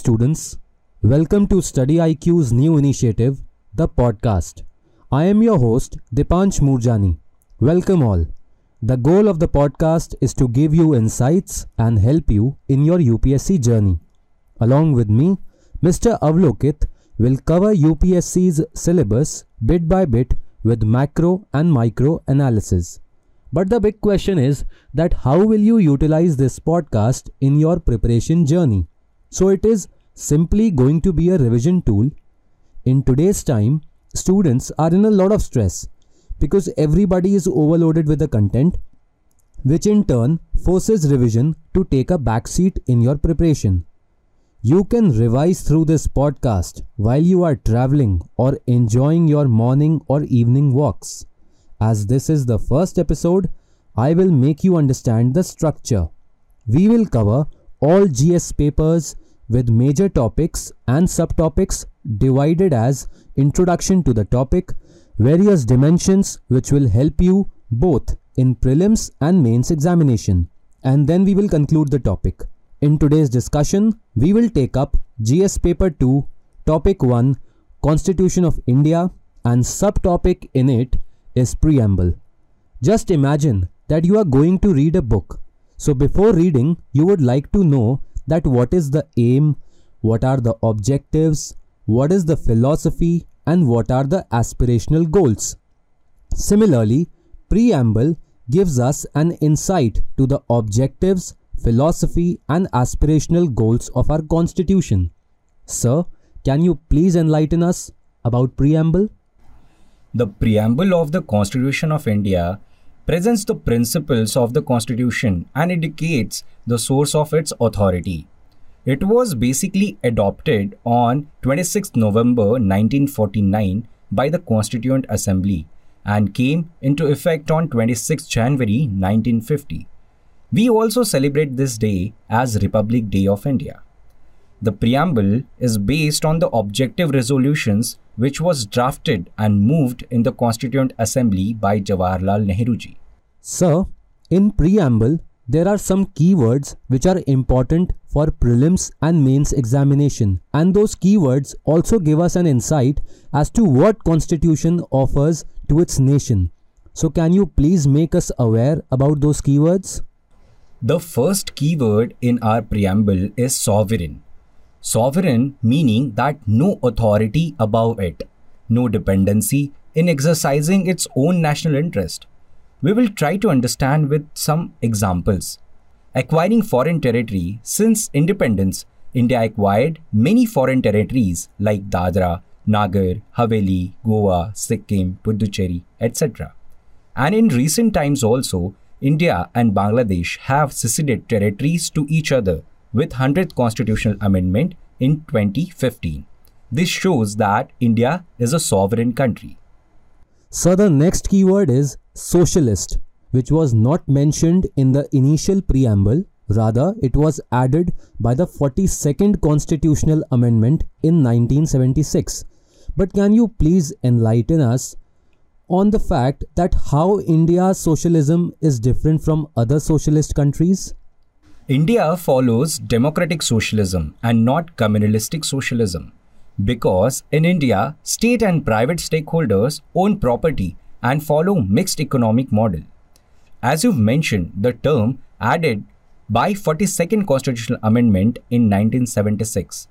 students. Welcome to Study IQ's new initiative, the podcast. I am your host, Dipansh Murjani. Welcome all. The goal of the podcast is to give you insights and help you in your UPSC journey. Along with me, Mr. Avlokit will cover UPSC's syllabus bit by bit with macro and micro analysis. But the big question is that how will you utilize this podcast in your preparation journey? So it is simply going to be a revision tool. In today's time, students are in a lot of stress because everybody is overloaded with the content, which in turn forces revision to take a backseat in your preparation. You can revise through this podcast while you are traveling or enjoying your morning or evening walks. As this is the first episode, I will make you understand the structure. We will cover all GS papers with major topics and subtopics divided as introduction to the topic, various dimensions which will help you both in prelims and mains examination, and then we will conclude the topic. In today's discussion, we will take up GS paper 2, topic 1, Constitution of India, and subtopic in it is preamble. Just imagine that you are going to read a book. So before reading, you would like to know that what is the aim, what are the objectives, what is the philosophy, and what are the aspirational goals. Similarly, preamble gives us an insight to the objectives, philosophy, and aspirational goals of our constitution. Sir, can you please enlighten us about preamble? The preamble of the Constitution of India presents the principles of the Constitution and indicates the source of its authority. It was basically adopted on 26 November 1949 by the Constituent Assembly and came into effect on 26 January 1950. We also celebrate this day as Republic Day of India. The preamble is based on the objective resolutions which was drafted and moved in the Constituent Assembly by Jawaharlal Nehru Sir, in preamble, there are some keywords which are important for prelims and mains examination and those keywords also give us an insight as to what constitution offers to its nation. So can you please make us aware about those keywords? The first keyword in our preamble is sovereign. Sovereign meaning that no authority above it, no dependency in exercising its own national interest. We will try to understand with some examples. Acquiring foreign territory since independence, India acquired many foreign territories like Dadra, Nagar, Haveli, Goa, Sikkim, Puducherry, etc. And in recent times also, India and Bangladesh have seceded territories to each other with 100th constitutional amendment in 2015. This shows that India is a sovereign country. So the next keyword is socialist, which was not mentioned in the initial preamble. Rather, it was added by the 42nd constitutional amendment in 1976. But can you please enlighten us on the fact that how India's socialism is different from other socialist countries? India follows democratic socialism and not communalistic socialism because in India, state and private stakeholders own property and follow mixed economic model. As you've mentioned, the term added by 42nd Constitutional Amendment in 1976.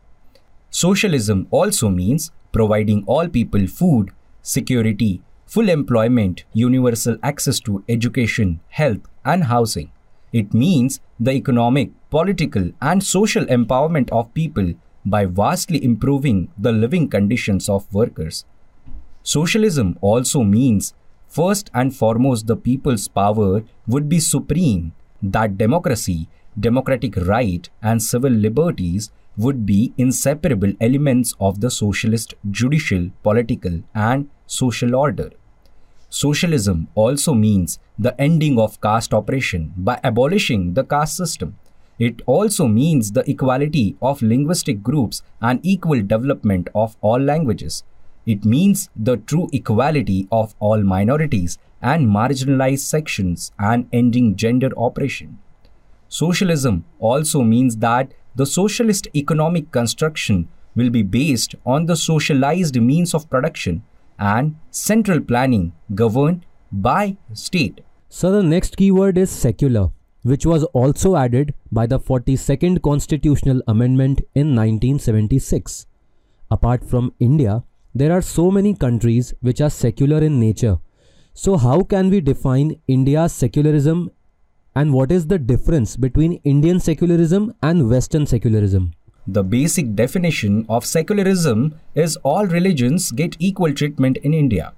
Socialism also means providing all people food, security, full employment, universal access to education, health, and housing. It means the economic, political, and social empowerment of people by vastly improving the living conditions of workers. Socialism also means first and foremost the people's power would be supreme, that democracy, democratic right, and civil liberties would be inseparable elements of the socialist judicial, political, and social order. Socialism also means the ending of caste oppression by abolishing the caste system. It also means the equality of linguistic groups and equal development of all languages. It means the true equality of all minorities and marginalized sections and ending gender oppression. Socialism also means that the socialist economic construction will be based on the socialized means of production and central planning governed by state. So the next keyword is secular, which was also added by the 42nd Constitutional Amendment in 1976. Apart from India, there are so many countries which are secular in nature. So, how can we define India's secularism and what is the difference between Indian secularism and Western secularism? The basic definition of secularism is all religions get equal treatment in India.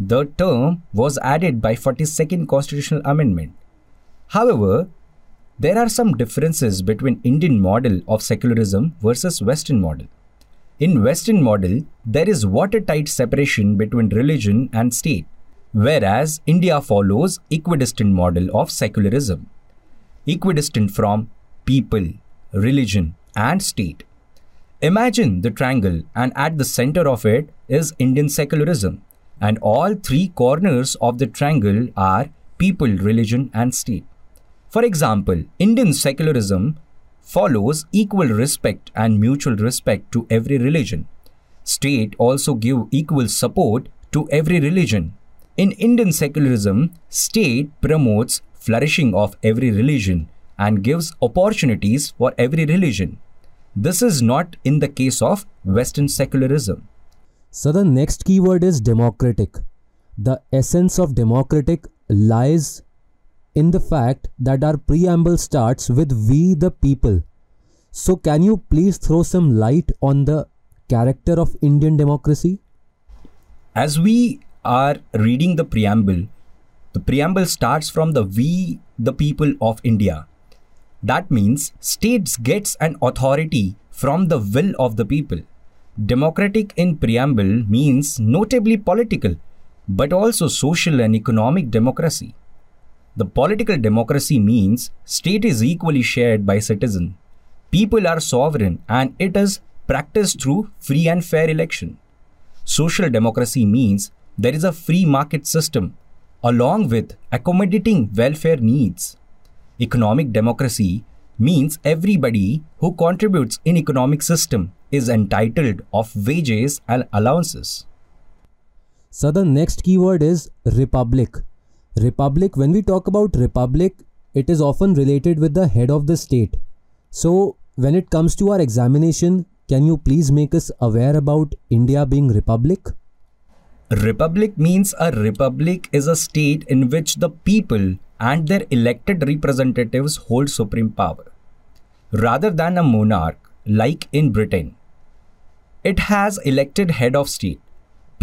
The term was added by 42nd Constitutional Amendment. However, there are some differences between Indian model of secularism versus Western model. In Western model, there is watertight separation between religion and state, whereas India follows equidistant model of secularism, equidistant from people, religion, and state. Imagine the triangle, and at the center of it is Indian secularism, and all three corners of the triangle are people, religion, and state. For example, Indian secularism follows equal respect and mutual respect to every religion. State also give equal support to every religion. In Indian secularism, state promotes flourishing of every religion and gives opportunities for every religion. This is not in the case of Western secularism. So the next keyword is democratic. The essence of democratic lies in the fact that our preamble starts with we the people. So, can you please throw some light on the character of Indian democracy? As we are reading the preamble, the preamble starts from the we the people of India. That means states gets an authority from the will of the people. Democratic in preamble means notably political, but also social and economic democracy. The political democracy means state is equally shared by citizen. People are sovereign and it is practiced through free and fair election. Social democracy means there is a free market system along with accommodating welfare needs. Economic democracy means everybody who contributes in economic system is entitled of wages and allowances. So the next keyword is republic Republic, when we talk about republic, it is often related with the head of the state. So, when it comes to our examination, can you please make us aware about India being republic? Republic means a republic is a state in which the people and their elected representatives hold supreme power. Rather than a monarch, like in Britain, it has elected head of state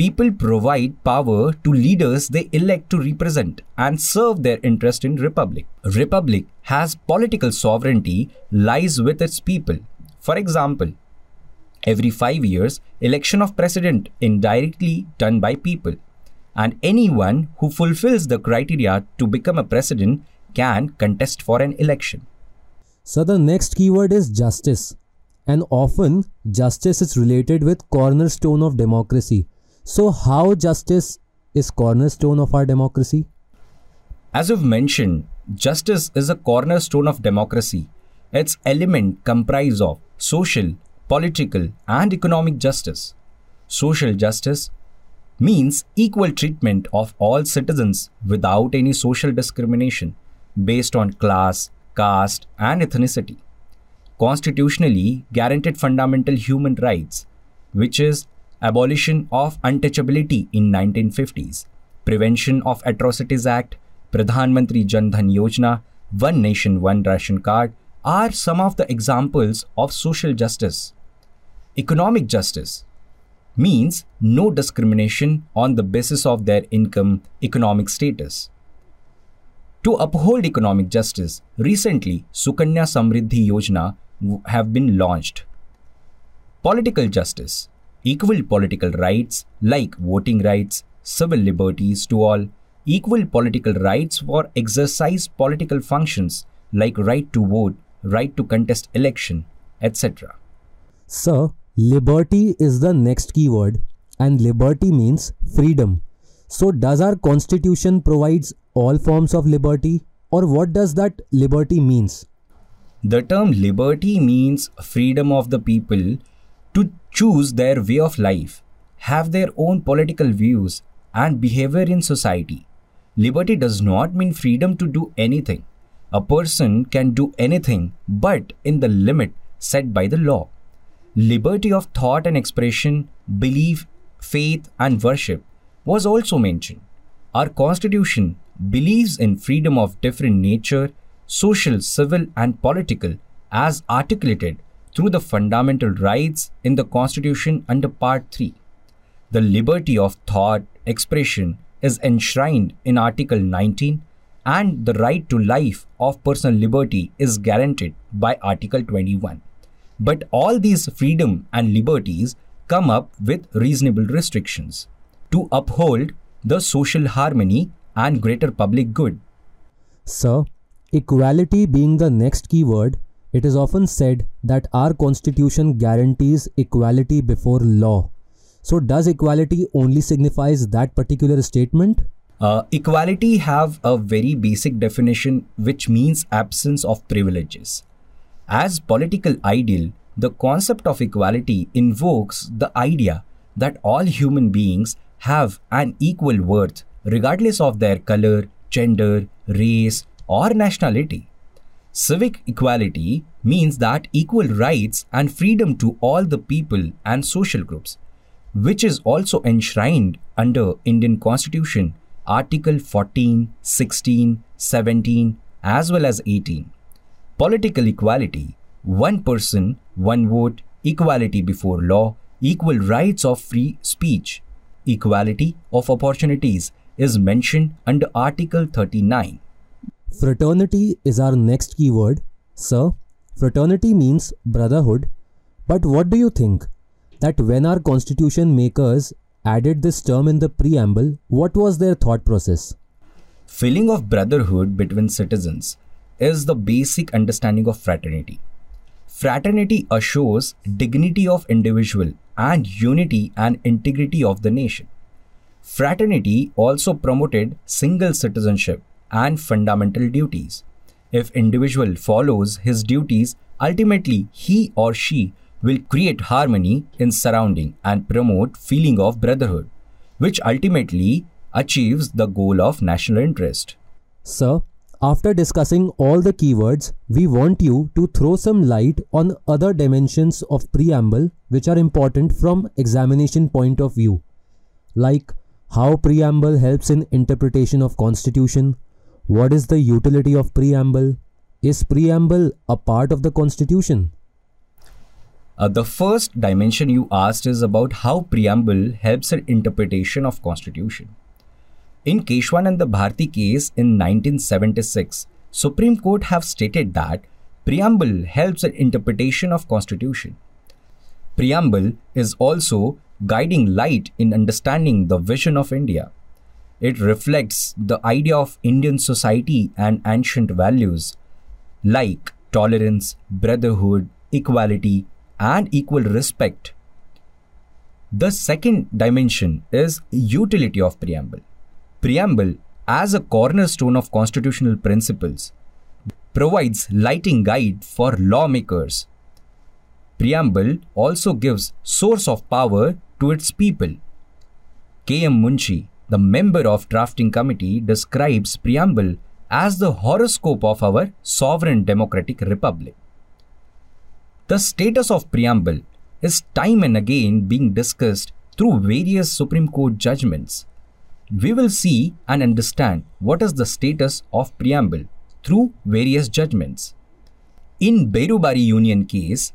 people provide power to leaders they elect to represent and serve their interest in republic. Republic has political sovereignty lies with its people. For example every 5 years election of president indirectly done by people. And anyone who fulfills the criteria to become a president can contest for an election. So the next keyword is justice. And often justice is related with cornerstone of democracy so, how justice is cornerstone of our democracy? As you've mentioned, justice is a cornerstone of democracy. Its element comprise of social, political, and economic justice. Social justice means equal treatment of all citizens without any social discrimination based on class, caste, and ethnicity. Constitutionally guaranteed fundamental human rights, which is abolition of untouchability in 1950s, Prevention of Atrocities Act, Pradhan Mantri Jan Dhan Yojana, One Nation One Ration Card are some of the examples of social justice. Economic justice means no discrimination on the basis of their income, economic status. To uphold economic justice, recently Sukanya Samriddhi Yojana have been launched. Political justice equal political rights like voting rights, civil liberties to all, equal political rights for exercise political functions like right to vote, right to contest election, etc. So, liberty is the next keyword and liberty means freedom. So does our constitution provides all forms of liberty or what does that liberty means? The term liberty means freedom of the people to choose their way of life, have their own political views, and behavior in society. Liberty does not mean freedom to do anything. A person can do anything but in the limit set by the law. Liberty of thought and expression, belief, faith, and worship was also mentioned. Our constitution believes in freedom of different nature, social, civil, and political, as articulated through the fundamental rights in the constitution under part 3. The liberty of thought, expression is enshrined in Article 19 and the right to life of personal liberty is guaranteed by Article 21. But all these freedom and liberties come up with reasonable restrictions to uphold the social harmony and greater public good. Sir, equality being the next keyword, it is often said that our constitution guarantees equality before law. So does equality only signifies that particular statement? Uh, equality have a very basic definition which means absence of privileges. As political ideal, the concept of equality invokes the idea that all human beings have an equal worth regardless of their color, gender, race, or nationality. Civic equality means that equal rights and freedom to all the people and social groups, which is also enshrined under Indian Constitution Article 14, 16, 17 as well as 18. Political equality, one person, one vote, equality before law, equal rights of free speech, equality of opportunities is mentioned under Article 39. Fraternity is our next keyword. Sir, fraternity means brotherhood. But what do you think? That when our constitution makers added this term in the preamble, what was their thought process? Feeling of brotherhood between citizens is the basic understanding of fraternity. Fraternity assures dignity of individual and unity and integrity of the nation. Fraternity also promoted single citizenship and fundamental duties. If individual follows his duties, ultimately he or she will create harmony in surrounding and promote feeling of brotherhood, which ultimately achieves the goal of national interest. Sir, after discussing all the keywords, we want you to throw some light on other dimensions of preamble which are important from examination point of view, like how preamble helps in interpretation of constitution, what is the utility of preamble, is preamble a part of the constitution? Uh, the first dimension you asked is about how preamble helps in interpretation of constitution. In Kesavananda Bharati case in 1976, Supreme Court have stated that preamble helps in interpretation of constitution. Preamble is also guiding light in understanding the vision of India. It reflects the idea of Indian society and ancient values like tolerance, brotherhood, equality, and equal respect. The second dimension is utility of preamble. Preamble, as a cornerstone of constitutional principles, provides lighting guide for lawmakers. Preamble also gives source of power to its people. K.M. Munshi, the member of drafting committee, describes preamble as the horoscope of our sovereign democratic republic. The status of preamble is time and again being discussed through various Supreme Court judgments. We will see and understand what is the status of preamble through various judgments. In Berubari Union case,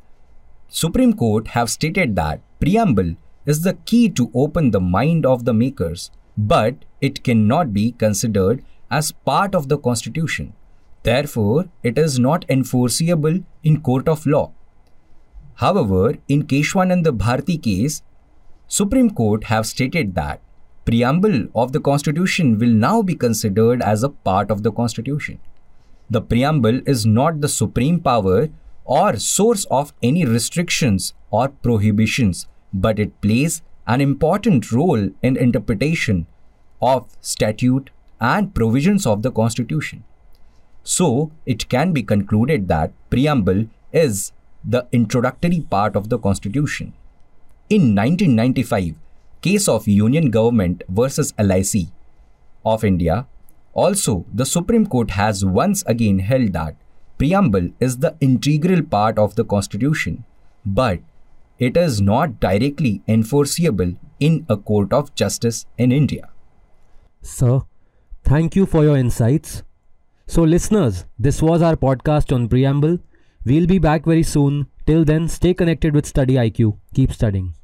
Supreme Court have stated that preamble is the key to open the mind of the makers, but it cannot be considered as part of the constitution. Therefore, it is not enforceable in court of law. However, in Kesavananda Bharati case, Supreme Court have stated that preamble of the constitution will now be considered as a part of the constitution. The preamble is not the supreme power or source of any restrictions or prohibitions, but it plays an important role in interpretation of statute and provisions of the constitution. So, it can be concluded that preamble is the introductory part of the constitution. In 1995, case of Union Government versus LIC of India, also the Supreme Court has once again held that preamble is the integral part of the constitution, but it is not directly enforceable in a court of justice in India. Sir, thank you for your insights. So, listeners, this was our podcast on preamble. We'll be back very soon. Till then, stay connected with Study IQ. Keep studying.